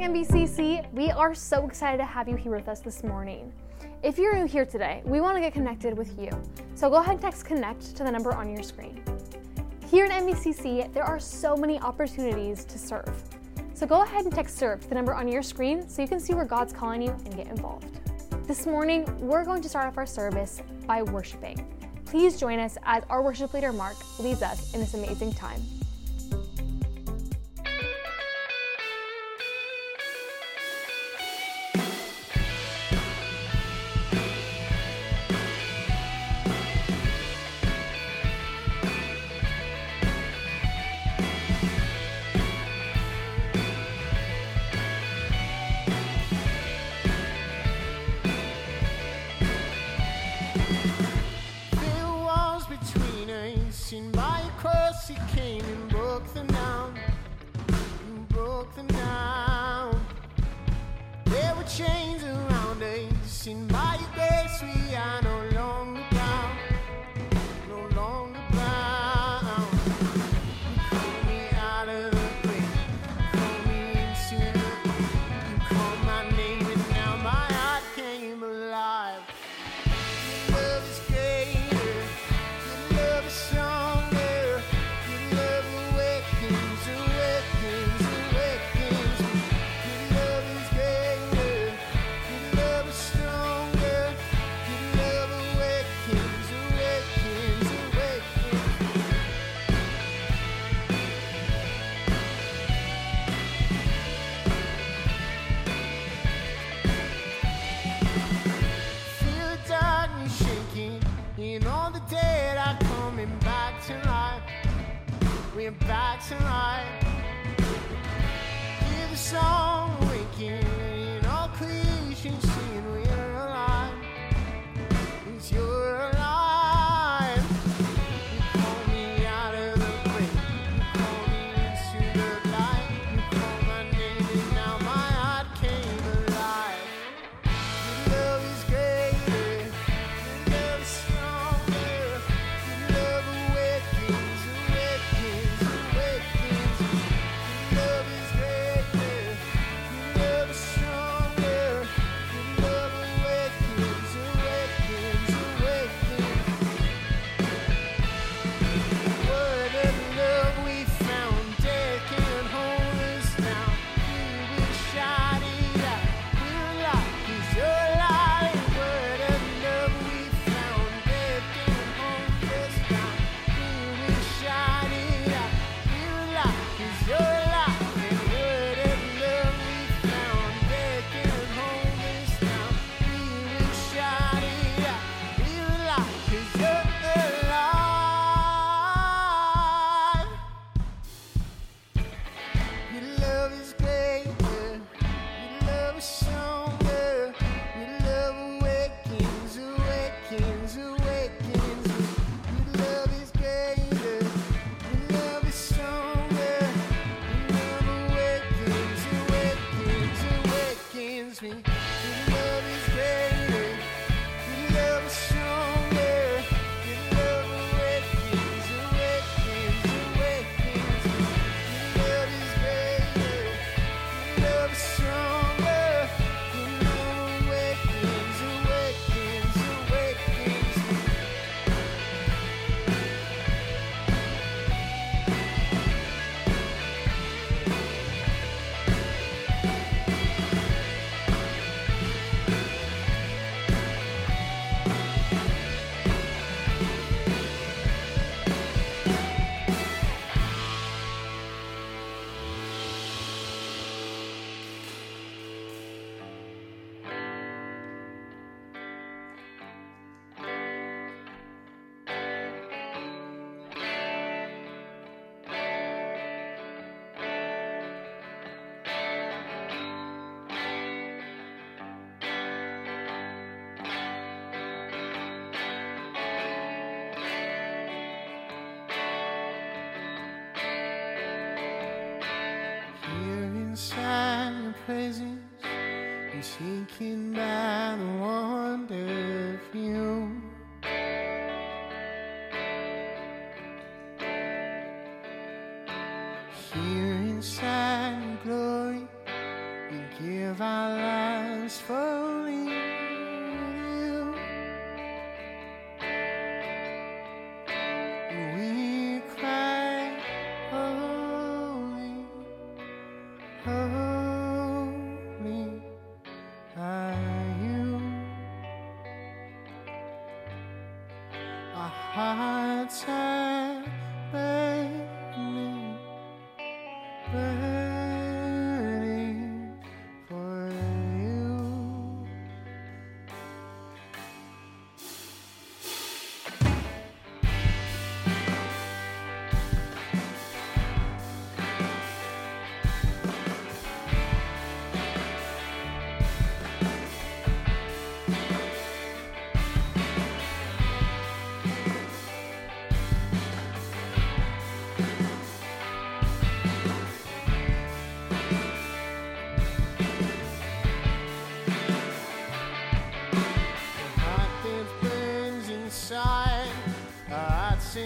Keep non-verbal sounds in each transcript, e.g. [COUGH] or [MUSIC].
morning, MBCC. We are so excited to have you here with us this morning. If you're new here today, we want to get connected with you. So go ahead and text connect to the number on your screen. Here at MBCC, there are so many opportunities to serve. So go ahead and text serve to the number on your screen so you can see where God's calling you and get involved. This morning, we're going to start off our service by worshiping. Please join us as our worship leader Mark leads us in this amazing time. cross, he came and broke them down. And broke them down. There were chains around us, in my your grace we are no back tonight.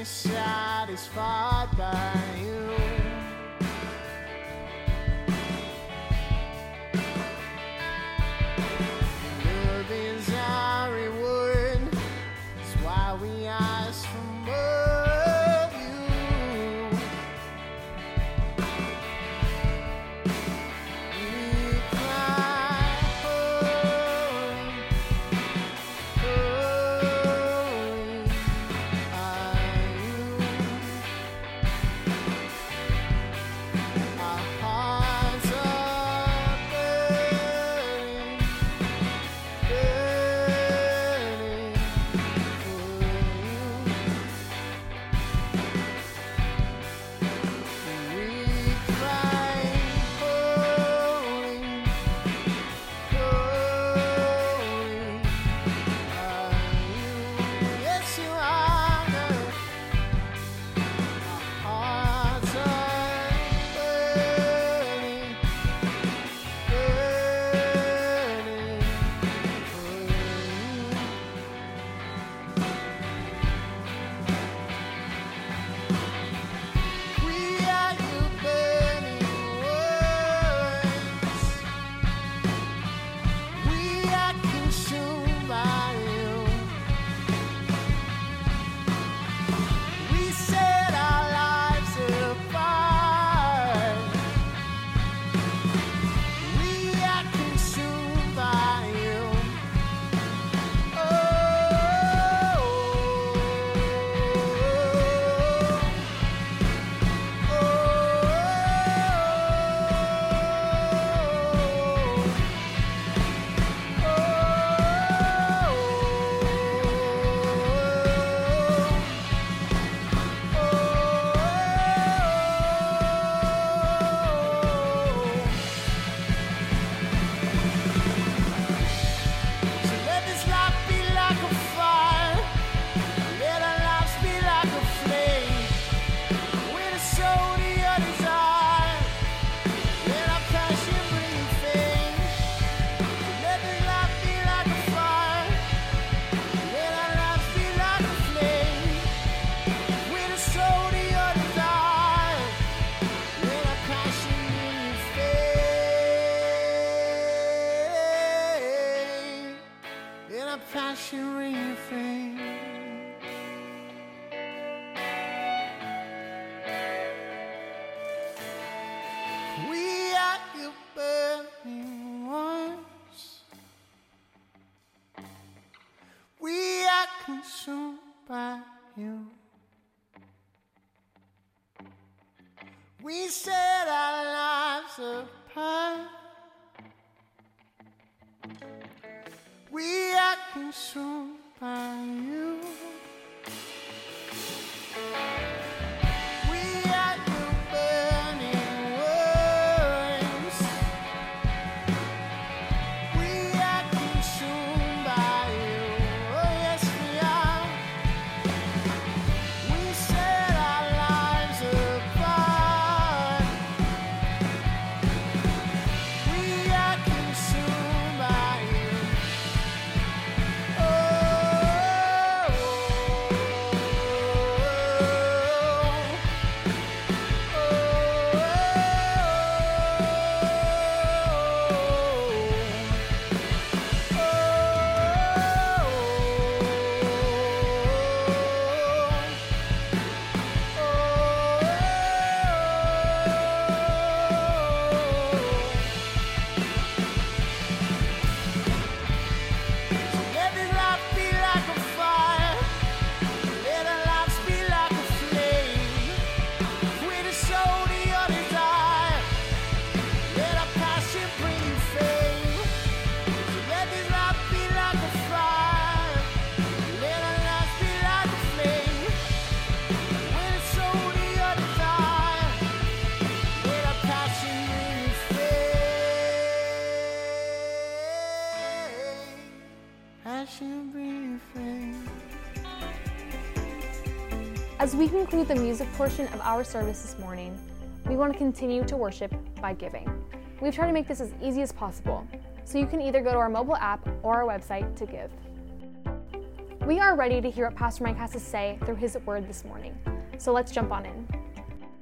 Satisfied As we conclude the music portion of our service this morning, we want to continue to worship by giving. We've tried to make this as easy as possible, so you can either go to our mobile app or our website to give. We are ready to hear what Pastor Mike has to say through his word this morning, so let's jump on in.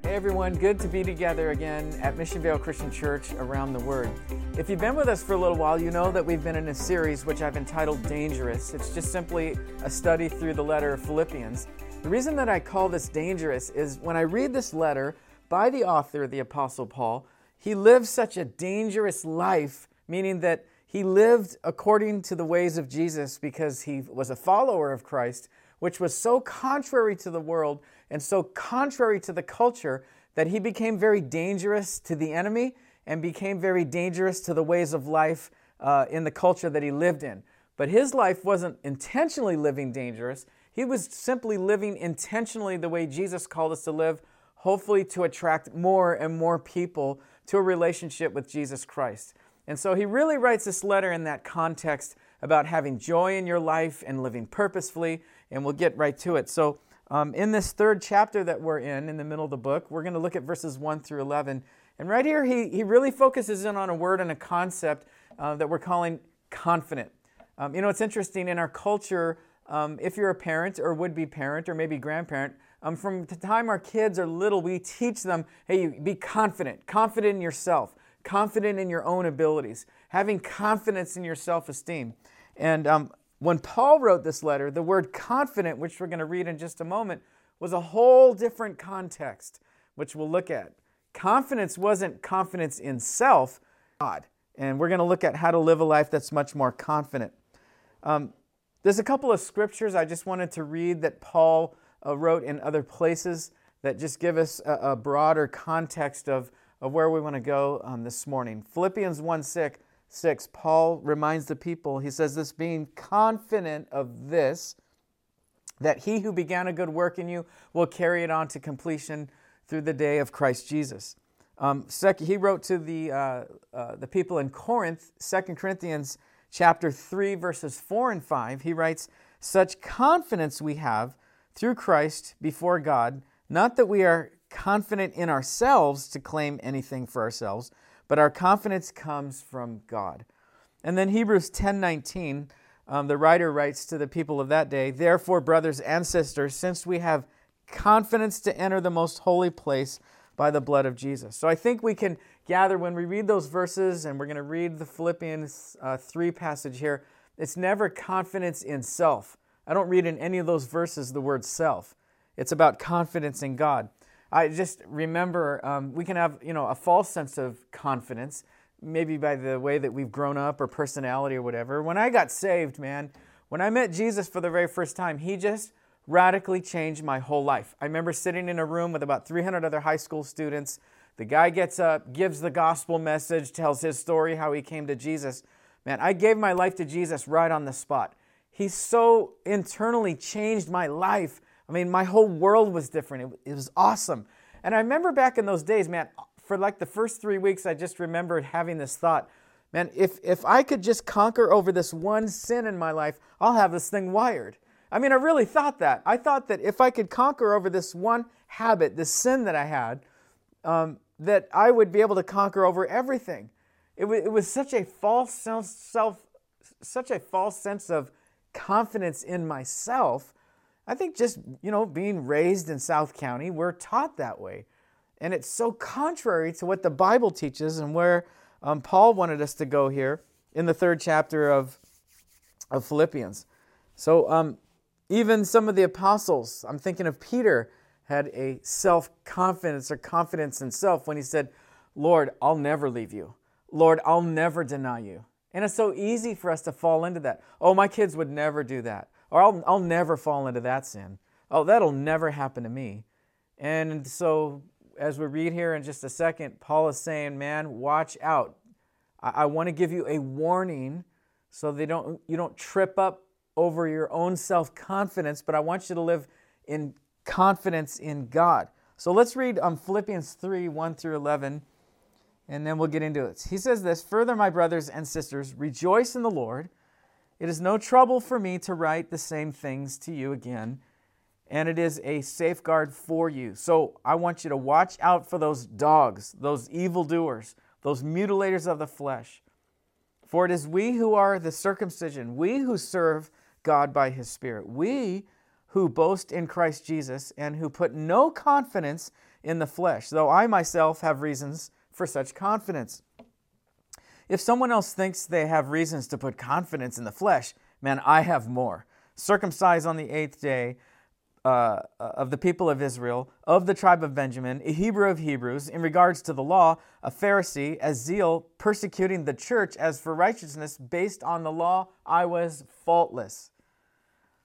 Hey everyone, good to be together again at Mission Vale Christian Church around the Word. If you've been with us for a little while, you know that we've been in a series which I've entitled Dangerous. It's just simply a study through the letter of Philippians. The reason that I call this dangerous is when I read this letter by the author, the Apostle Paul, he lived such a dangerous life, meaning that he lived according to the ways of Jesus because he was a follower of Christ, which was so contrary to the world and so contrary to the culture that he became very dangerous to the enemy and became very dangerous to the ways of life uh, in the culture that he lived in. But his life wasn't intentionally living dangerous. He was simply living intentionally the way Jesus called us to live, hopefully to attract more and more people to a relationship with Jesus Christ. And so he really writes this letter in that context about having joy in your life and living purposefully, and we'll get right to it. So, um, in this third chapter that we're in, in the middle of the book, we're going to look at verses 1 through 11. And right here, he, he really focuses in on a word and a concept uh, that we're calling confident. Um, you know, it's interesting in our culture, um, if you're a parent or would be parent or maybe grandparent, um, from the time our kids are little, we teach them hey, be confident, confident in yourself, confident in your own abilities, having confidence in your self esteem. And um, when Paul wrote this letter, the word confident, which we're going to read in just a moment, was a whole different context, which we'll look at. Confidence wasn't confidence in self, God. And we're going to look at how to live a life that's much more confident. Um, there's a couple of scriptures I just wanted to read that Paul uh, wrote in other places that just give us a, a broader context of, of where we want to go um, this morning. Philippians 1 6, 6, Paul reminds the people, he says, This being confident of this, that he who began a good work in you will carry it on to completion through the day of Christ Jesus. Um, second, he wrote to the, uh, uh, the people in Corinth, 2 Corinthians chapter 3, verses 4 and 5. He writes, Such confidence we have through Christ before God, not that we are confident in ourselves to claim anything for ourselves, but our confidence comes from God. And then Hebrews 10:19, um, the writer writes to the people of that day, "Therefore, brothers and sisters, since we have confidence to enter the most holy place by the blood of Jesus." So I think we can gather when we read those verses, and we're going to read the Philippians uh, 3 passage here. It's never confidence in self. I don't read in any of those verses the word self. It's about confidence in God. I just remember um, we can have you know a false sense of confidence, maybe by the way that we've grown up or personality or whatever. When I got saved, man, when I met Jesus for the very first time, he just radically changed my whole life. I remember sitting in a room with about 300 other high school students. The guy gets up, gives the gospel message, tells his story, how he came to Jesus. Man, I gave my life to Jesus right on the spot. He so internally changed my life. I mean, my whole world was different. It, it was awesome. And I remember back in those days, man, for like the first three weeks, I just remembered having this thought man, if, if I could just conquer over this one sin in my life, I'll have this thing wired. I mean, I really thought that. I thought that if I could conquer over this one habit, this sin that I had, um, that I would be able to conquer over everything. It, w- it was such a false self, such a false sense of confidence in myself. I think just, you know, being raised in South County, we're taught that way. And it's so contrary to what the Bible teaches and where um, Paul wanted us to go here in the third chapter of, of Philippians. So, um, even some of the apostles, I'm thinking of Peter, had a self confidence or confidence in self when he said, Lord, I'll never leave you. Lord, I'll never deny you. And it's so easy for us to fall into that. Oh, my kids would never do that. Or I'll, I'll never fall into that sin. Oh, that'll never happen to me. And so, as we read here in just a second, Paul is saying, man, watch out. I, I want to give you a warning so they don't, you don't trip up over your own self confidence, but I want you to live in confidence in God. So let's read um, Philippians 3 1 through 11 and then we'll get into it. He says this Further, my brothers and sisters, rejoice in the Lord. It is no trouble for me to write the same things to you again, and it is a safeguard for you. So I want you to watch out for those dogs, those evildoers, those mutilators of the flesh. For it is we who are the circumcision, we who serve God by his Spirit, we who boast in Christ Jesus and who put no confidence in the flesh, though I myself have reasons for such confidence. If someone else thinks they have reasons to put confidence in the flesh, man, I have more. Circumcised on the eighth day, uh, of the people of Israel, of the tribe of Benjamin, a Hebrew of Hebrews, in regards to the law, a Pharisee, as zeal, persecuting the church, as for righteousness, based on the law, I was faultless.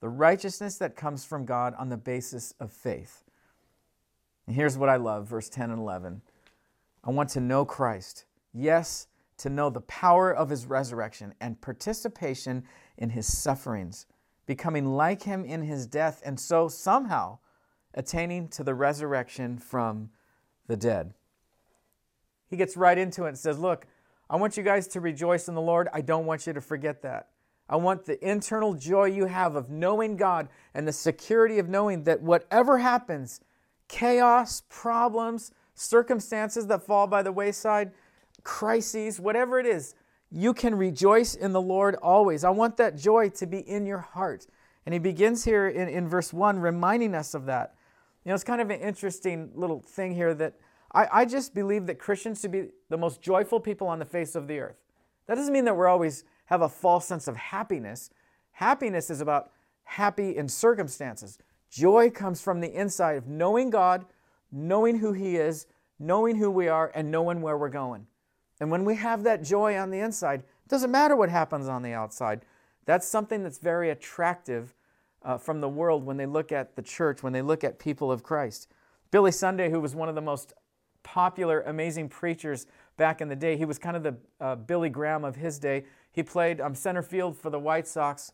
the righteousness that comes from God on the basis of faith. And here's what I love verse 10 and 11. I want to know Christ. Yes, to know the power of his resurrection and participation in his sufferings, becoming like him in his death, and so somehow attaining to the resurrection from the dead. He gets right into it and says, Look, I want you guys to rejoice in the Lord. I don't want you to forget that. I want the internal joy you have of knowing God and the security of knowing that whatever happens, chaos, problems, circumstances that fall by the wayside, crises, whatever it is, you can rejoice in the Lord always. I want that joy to be in your heart. And he begins here in, in verse 1 reminding us of that. You know, it's kind of an interesting little thing here that I, I just believe that Christians should be the most joyful people on the face of the earth. That doesn't mean that we're always have a false sense of happiness. Happiness is about happy in circumstances. Joy comes from the inside of knowing God, knowing who He is, knowing who we are, and knowing where we're going. And when we have that joy on the inside, it doesn't matter what happens on the outside. That's something that's very attractive uh, from the world when they look at the church, when they look at people of Christ. Billy Sunday, who was one of the most popular, amazing preachers back in the day, he was kind of the uh, Billy Graham of his day. He played um, center field for the White Sox,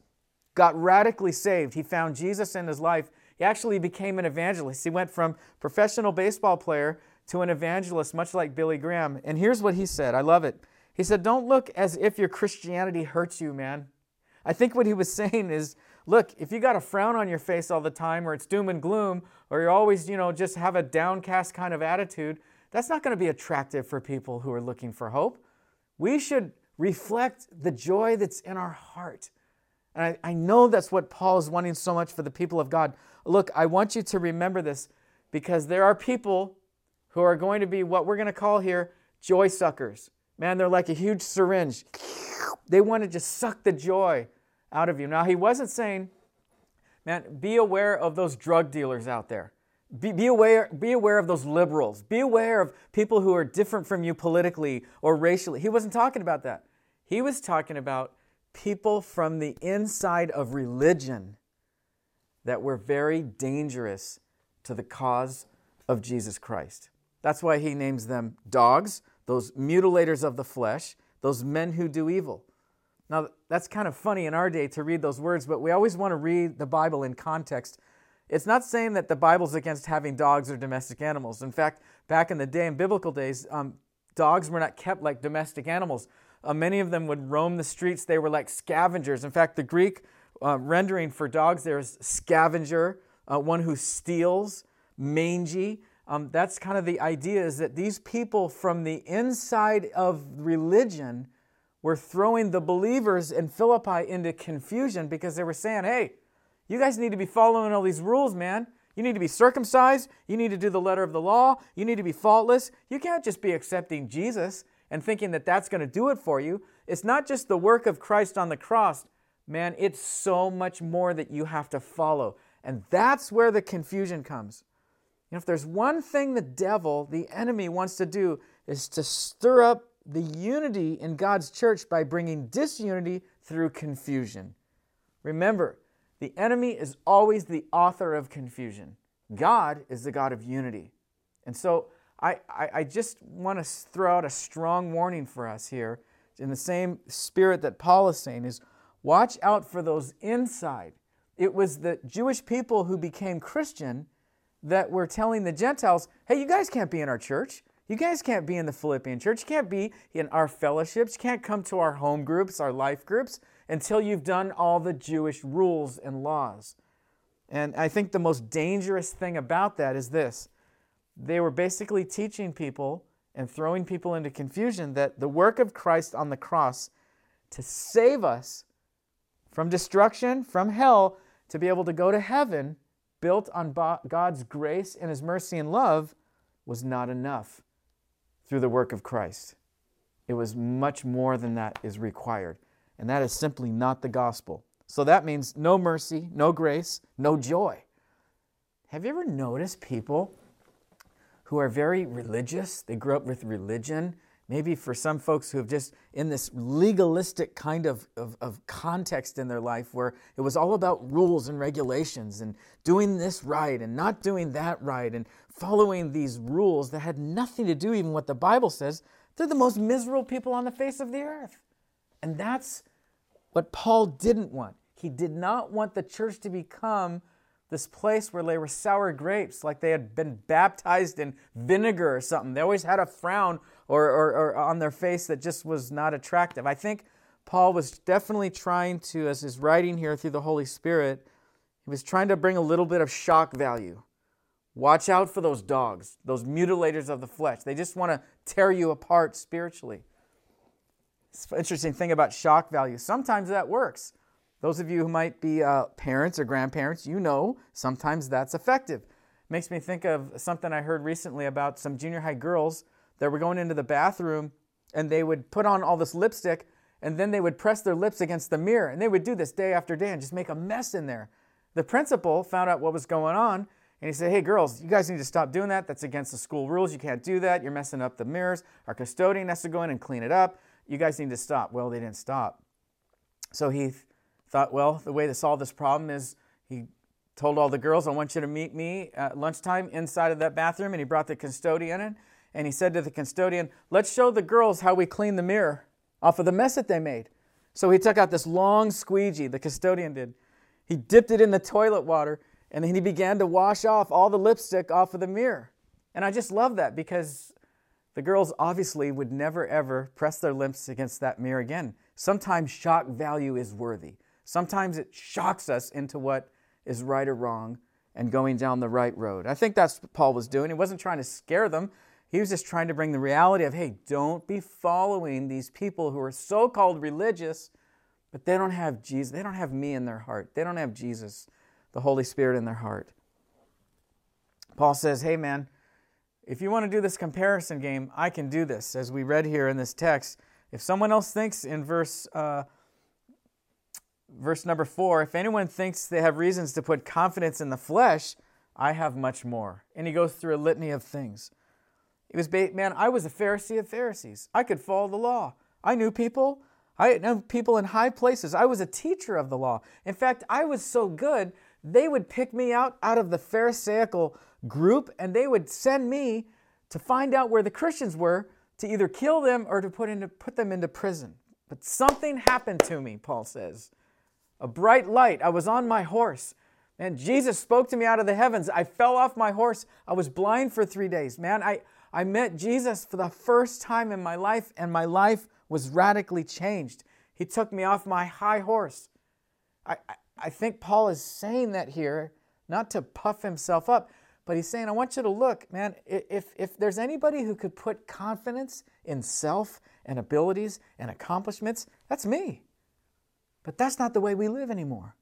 got radically saved. He found Jesus in his life. He actually became an evangelist. He went from professional baseball player to an evangelist, much like Billy Graham. And here's what he said I love it. He said, Don't look as if your Christianity hurts you, man. I think what he was [LAUGHS] saying is look, if you got a frown on your face all the time, or it's doom and gloom, or you always, you know, just have a downcast kind of attitude, that's not going to be attractive for people who are looking for hope. We should reflect the joy that's in our heart. And I, I know that's what Paul is wanting so much for the people of God. Look, I want you to remember this because there are people who are going to be what we're going to call here joy suckers. Man, they're like a huge syringe. They want to just suck the joy out of you. Now, he wasn't saying, man, be aware of those drug dealers out there. Be, be, aware, be aware of those liberals. Be aware of people who are different from you politically or racially. He wasn't talking about that. He was talking about people from the inside of religion that were very dangerous to the cause of Jesus Christ. That's why he names them dogs, those mutilators of the flesh, those men who do evil. Now, that's kind of funny in our day to read those words, but we always want to read the Bible in context. It's not saying that the Bible's against having dogs or domestic animals. In fact, back in the day, in biblical days, um, dogs were not kept like domestic animals. Uh, many of them would roam the streets. They were like scavengers. In fact, the Greek uh, rendering for dogs there is scavenger, uh, one who steals, mangy. Um, that's kind of the idea is that these people from the inside of religion were throwing the believers in Philippi into confusion because they were saying, hey, you guys need to be following all these rules, man. You need to be circumcised. You need to do the letter of the law. You need to be faultless. You can't just be accepting Jesus and thinking that that's going to do it for you. It's not just the work of Christ on the cross. Man, it's so much more that you have to follow. And that's where the confusion comes. You know, if there's one thing the devil, the enemy, wants to do, is to stir up the unity in God's church by bringing disunity through confusion. Remember, the enemy is always the author of confusion. God is the God of unity. And so I, I, I just want to throw out a strong warning for us here in the same spirit that Paul is saying is watch out for those inside. It was the Jewish people who became Christian that were telling the Gentiles, hey, you guys can't be in our church. You guys can't be in the Philippian church. You can't be in our fellowships. You can't come to our home groups, our life groups, until you've done all the Jewish rules and laws. And I think the most dangerous thing about that is this they were basically teaching people and throwing people into confusion that the work of Christ on the cross to save us from destruction, from hell, to be able to go to heaven, built on God's grace and His mercy and love, was not enough through the work of Christ. It was much more than that is required. And that is simply not the gospel. So that means no mercy, no grace, no joy. Have you ever noticed people who are very religious? They grew up with religion. Maybe for some folks who have just in this legalistic kind of, of, of, context in their life where it was all about rules and regulations and doing this right and not doing that right and following these rules that had nothing to do even what the Bible says, they're the most miserable people on the face of the earth. And that's what Paul didn't want. He did not want the church to become this place where they were sour grapes, like they had been baptized in vinegar or something. They always had a frown or, or, or, on their face that just was not attractive. I think Paul was definitely trying to, as he's writing here through the Holy Spirit, he was trying to bring a little bit of shock value. Watch out for those dogs, those mutilators of the flesh. They just want to tear you apart spiritually. It's an interesting thing about shock value. Sometimes that works. Those of you who might be uh, parents or grandparents, you know sometimes that's effective. Makes me think of something I heard recently about some junior high girls that were going into the bathroom and they would put on all this lipstick and then they would press their lips against the mirror and they would do this day after day and just make a mess in there. The principal found out what was going on and he said, Hey, girls, you guys need to stop doing that. That's against the school rules. You can't do that. You're messing up the mirrors. Our custodian has to go in and clean it up. You guys need to stop. Well, they didn't stop. So he thought, well, the way to solve this problem is he told all the girls, I want you to meet me at lunchtime inside of that bathroom. And he brought the custodian in and he said to the custodian, Let's show the girls how we clean the mirror off of the mess that they made. So he took out this long squeegee, the custodian did. He dipped it in the toilet water and then he began to wash off all the lipstick off of the mirror. And I just love that because the girls obviously would never ever press their lips against that mirror again. Sometimes shock value is worthy. Sometimes it shocks us into what is right or wrong and going down the right road. I think that's what Paul was doing. He wasn't trying to scare them. He was just trying to bring the reality of, hey, don't be following these people who are so called religious, but they don't have Jesus. They don't have me in their heart. They don't have Jesus, the Holy Spirit, in their heart. Paul says, hey, man, if you want to do this comparison game, I can do this. As we read here in this text, if someone else thinks in verse uh, verse number four, if anyone thinks they have reasons to put confidence in the flesh, I have much more. And he goes through a litany of things. He was, man, I was a Pharisee of Pharisees. I could follow the law. I knew people. I knew people in high places. I was a teacher of the law. In fact, I was so good, they would pick me out out of the Pharisaical group and they would send me to find out where the Christians were to either kill them or to put, into, put them into prison. But something happened to me, Paul says a bright light. I was on my horse. And Jesus spoke to me out of the heavens. I fell off my horse. I was blind for three days. Man, I, I met Jesus for the first time in my life, and my life was radically changed. He took me off my high horse. I, I, I think Paul is saying that here, not to puff himself up, but he's saying, I want you to look, man, if, if there's anybody who could put confidence in self and abilities and accomplishments, that's me. But that's not the way we live anymore.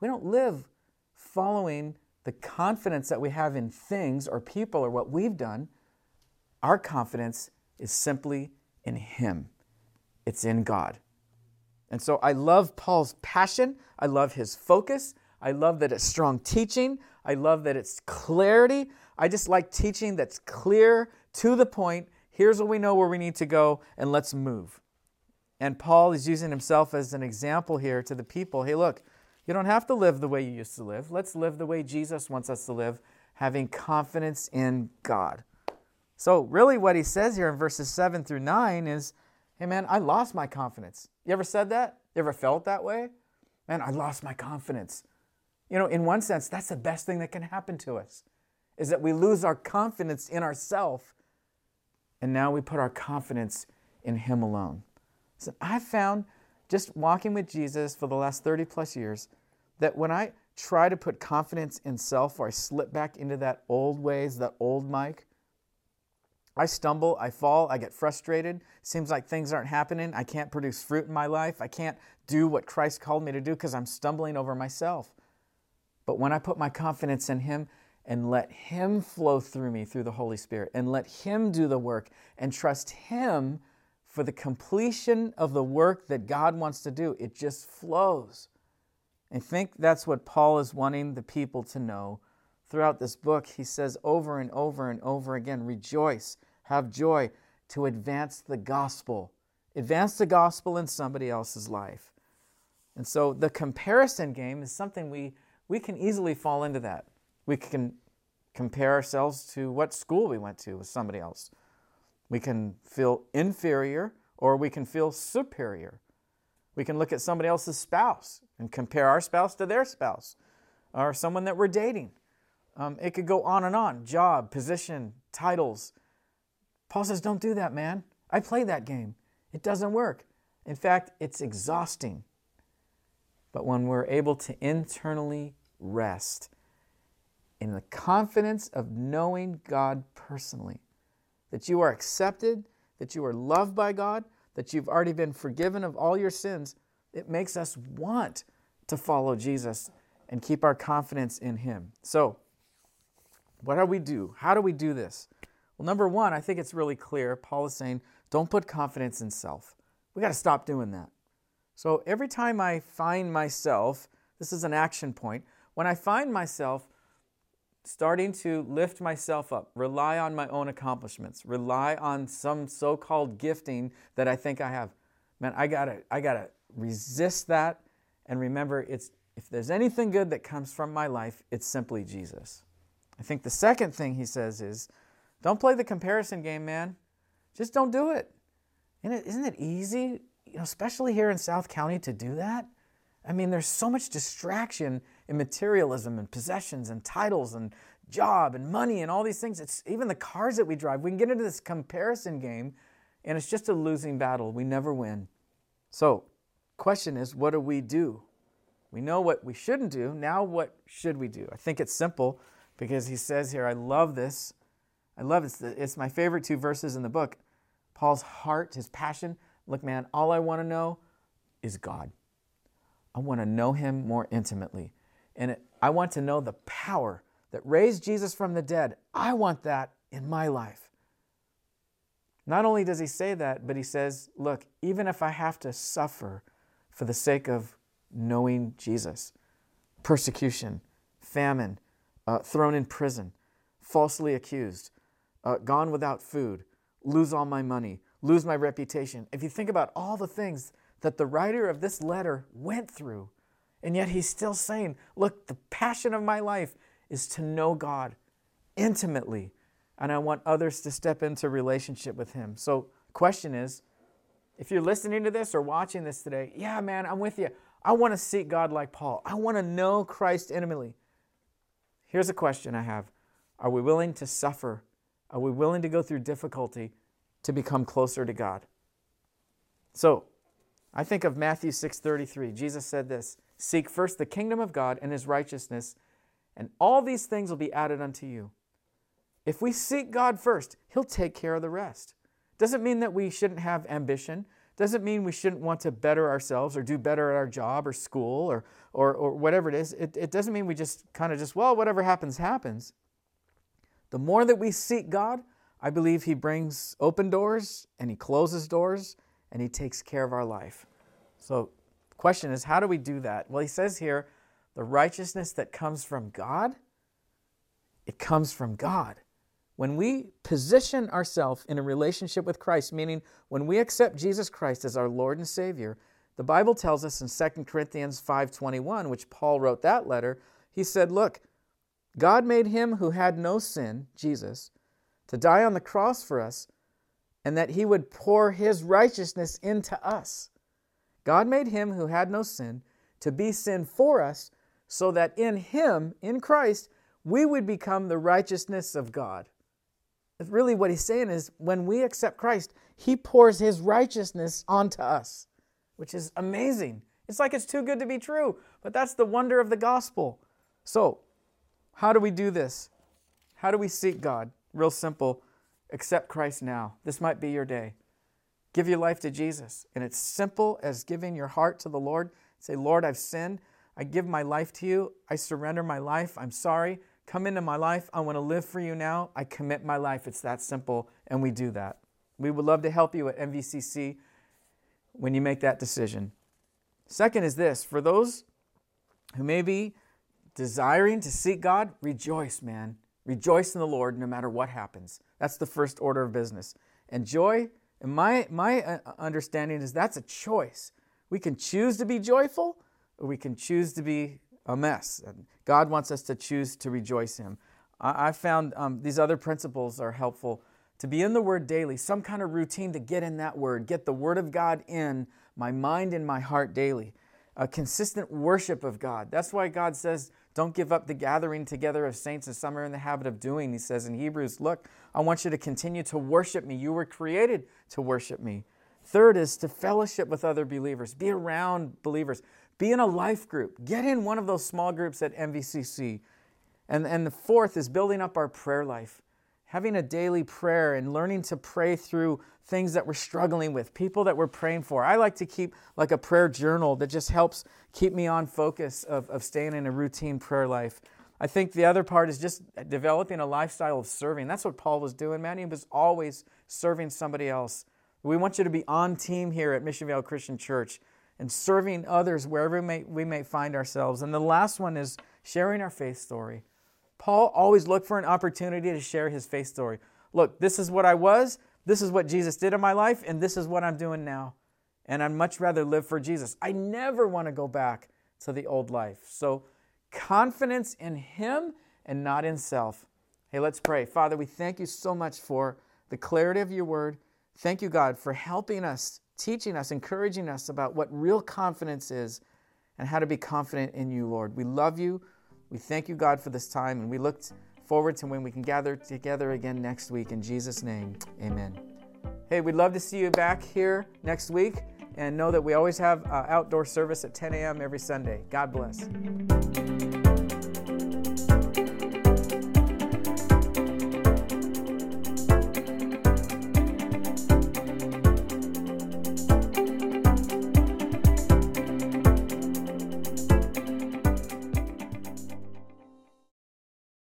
We don't live following the confidence that we have in things or people or what we've done. Our confidence is simply in Him, it's in God. And so I love Paul's passion. I love his focus. I love that it's strong teaching. I love that it's clarity. I just like teaching that's clear, to the point. Here's what we know where we need to go, and let's move. And Paul is using himself as an example here to the people. Hey, look, you don't have to live the way you used to live. Let's live the way Jesus wants us to live. having confidence in God. So, really, what he says here in verses 7 through 9 is hey, man, I lost my confidence. You ever said that? You ever felt that way? Man, I lost my confidence. You know, in one sense, that's the best thing that can happen to us is that we lose our confidence in ourselves and now we put our confidence in Him alone. So I've found just walking with Jesus for the last 30 plus years that when I try to put confidence in self or I slip back into that old ways, that old Mike, I stumble, I fall, I get frustrated. Seems like things aren't happening. I can't produce fruit in my life. I can't do what Christ called me to do because I'm stumbling over myself. But when I put my confidence in Him and let Him flow through me through the Holy Spirit and let Him do the work and trust Him for the completion of the work that God wants to do, it just flows. I think that's what Paul is wanting the people to know throughout this book. He says over and over and over again rejoice, have joy to advance the gospel. Advance the gospel in somebody else's life. And so the comparison game is something we, we can easily fall into that. We can compare ourselves to what school we went to with somebody else. We can feel inferior or we can feel superior. We can look at somebody else's spouse and compare our spouse to their spouse or someone that we're dating. Um, it could go on and on job, position, titles. Paul says, Don't do that, man. I play that game. It doesn't work. In fact, it's exhausting. But when we're able to internally rest in the confidence of knowing God personally, that you are accepted, that you are loved by God, that you've already been forgiven of all your sins, it makes us want to follow Jesus and keep our confidence in Him. So, what do we do? How do we do this? Well, number one, I think it's really clear. Paul is saying, don't put confidence in self. We got to stop doing that. So, every time I find myself, this is an action point, when I find myself starting to lift myself up, rely on my own accomplishments, rely on some so-called gifting that I think I have. Man, I gotta, I gotta resist that and remember it's if there's anything good that comes from my life, it's simply Jesus. I think the second thing he says is don't play the comparison game, man. Just don't do it. Isn't it easy, you know, especially here in South County, to do that? I mean, there's so much distraction in materialism and possessions and titles and job and money and all these things. It's even the cars that we drive. We can get into this comparison game and it's just a losing battle. We never win. So, question is, what do we do? We know what we shouldn't do. Now, what should we do? I think it's simple because he says here, I love this. I love it. It's my favorite two verses in the book. Paul's heart, his passion. Look, man, all I want to know is God. I want to know him more intimately. And I want to know the power that raised Jesus from the dead. I want that in my life. Not only does he say that, but he says, Look, even if I have to suffer for the sake of knowing Jesus, persecution, famine, uh, thrown in prison, falsely accused, uh, gone without food, lose all my money, lose my reputation. If you think about all the things that the writer of this letter went through, and yet he's still saying, Look, the passion of my life is to know God intimately, and I want others to step into relationship with him. So, question is, if you're listening to this or watching this today, yeah, man, I'm with you. I want to seek God like Paul. I want to know Christ intimately. Here's a question I have Are we willing to suffer? Are we willing to go through difficulty to become closer to God? So, I think of Matthew 6:33. Jesus said this, "Seek first the kingdom of God and his righteousness, and all these things will be added unto you." If we seek God first, he'll take care of the rest. Doesn't mean that we shouldn't have ambition. Doesn't mean we shouldn't want to better ourselves or do better at our job or school or, or, or whatever it is. It, it doesn't mean we just kind of just, well, whatever happens, happens. The more that we seek God, I believe He brings open doors and He closes doors and He takes care of our life. So, question is, how do we do that? Well, He says here, the righteousness that comes from God, it comes from God. When we position ourselves in a relationship with Christ, meaning when we accept Jesus Christ as our Lord and Savior, the Bible tells us in 2 Corinthians 5:21, which Paul wrote that letter, he said, "Look, God made him who had no sin, Jesus, to die on the cross for us, and that he would pour his righteousness into us. God made him who had no sin to be sin for us, so that in him, in Christ, we would become the righteousness of God. Really, what he's saying is when we accept Christ, he pours his righteousness onto us, which is amazing. It's like it's too good to be true, but that's the wonder of the gospel. So, how do we do this? How do we seek God? Real simple. Accept Christ now. This might be your day. Give your life to Jesus. And it's simple as giving your heart to the Lord. Say, Lord, I've sinned. I give my life to you. I surrender my life. I'm sorry. Come into my life. I want to live for you now. I commit my life. It's that simple. And we do that. We would love to help you at MVCC when you make that decision. Second is this for those who may be desiring to seek God, rejoice, man. Rejoice in the Lord no matter what happens. That's the first order of business. And joy, in my, my uh, understanding, is that's a choice. We can choose to be joyful or we can choose to be a mess. And God wants us to choose to rejoice Him. I, I found um, these other principles are helpful to be in the Word daily, some kind of routine to get in that Word, get the Word of God in my mind and my heart daily. A consistent worship of God. That's why God says, don't give up the gathering together of saints as some are in the habit of doing. He says in Hebrews, Look, I want you to continue to worship me. You were created to worship me. Third is to fellowship with other believers, be around believers, be in a life group, get in one of those small groups at MVCC. And, and the fourth is building up our prayer life having a daily prayer and learning to pray through things that we're struggling with, people that we're praying for. I like to keep like a prayer journal that just helps keep me on focus of, of staying in a routine prayer life. I think the other part is just developing a lifestyle of serving. That's what Paul was doing, man. He was always serving somebody else. We want you to be on team here at Mission Vale Christian Church and serving others wherever we may, we may find ourselves. And the last one is sharing our faith story. Paul always looked for an opportunity to share his faith story. Look, this is what I was, this is what Jesus did in my life, and this is what I'm doing now. And I'd much rather live for Jesus. I never want to go back to the old life. So, confidence in Him and not in self. Hey, let's pray. Father, we thank you so much for the clarity of your word. Thank you, God, for helping us, teaching us, encouraging us about what real confidence is and how to be confident in you, Lord. We love you. We thank you, God, for this time, and we look forward to when we can gather together again next week. In Jesus' name, amen. Hey, we'd love to see you back here next week, and know that we always have uh, outdoor service at 10 a.m. every Sunday. God bless.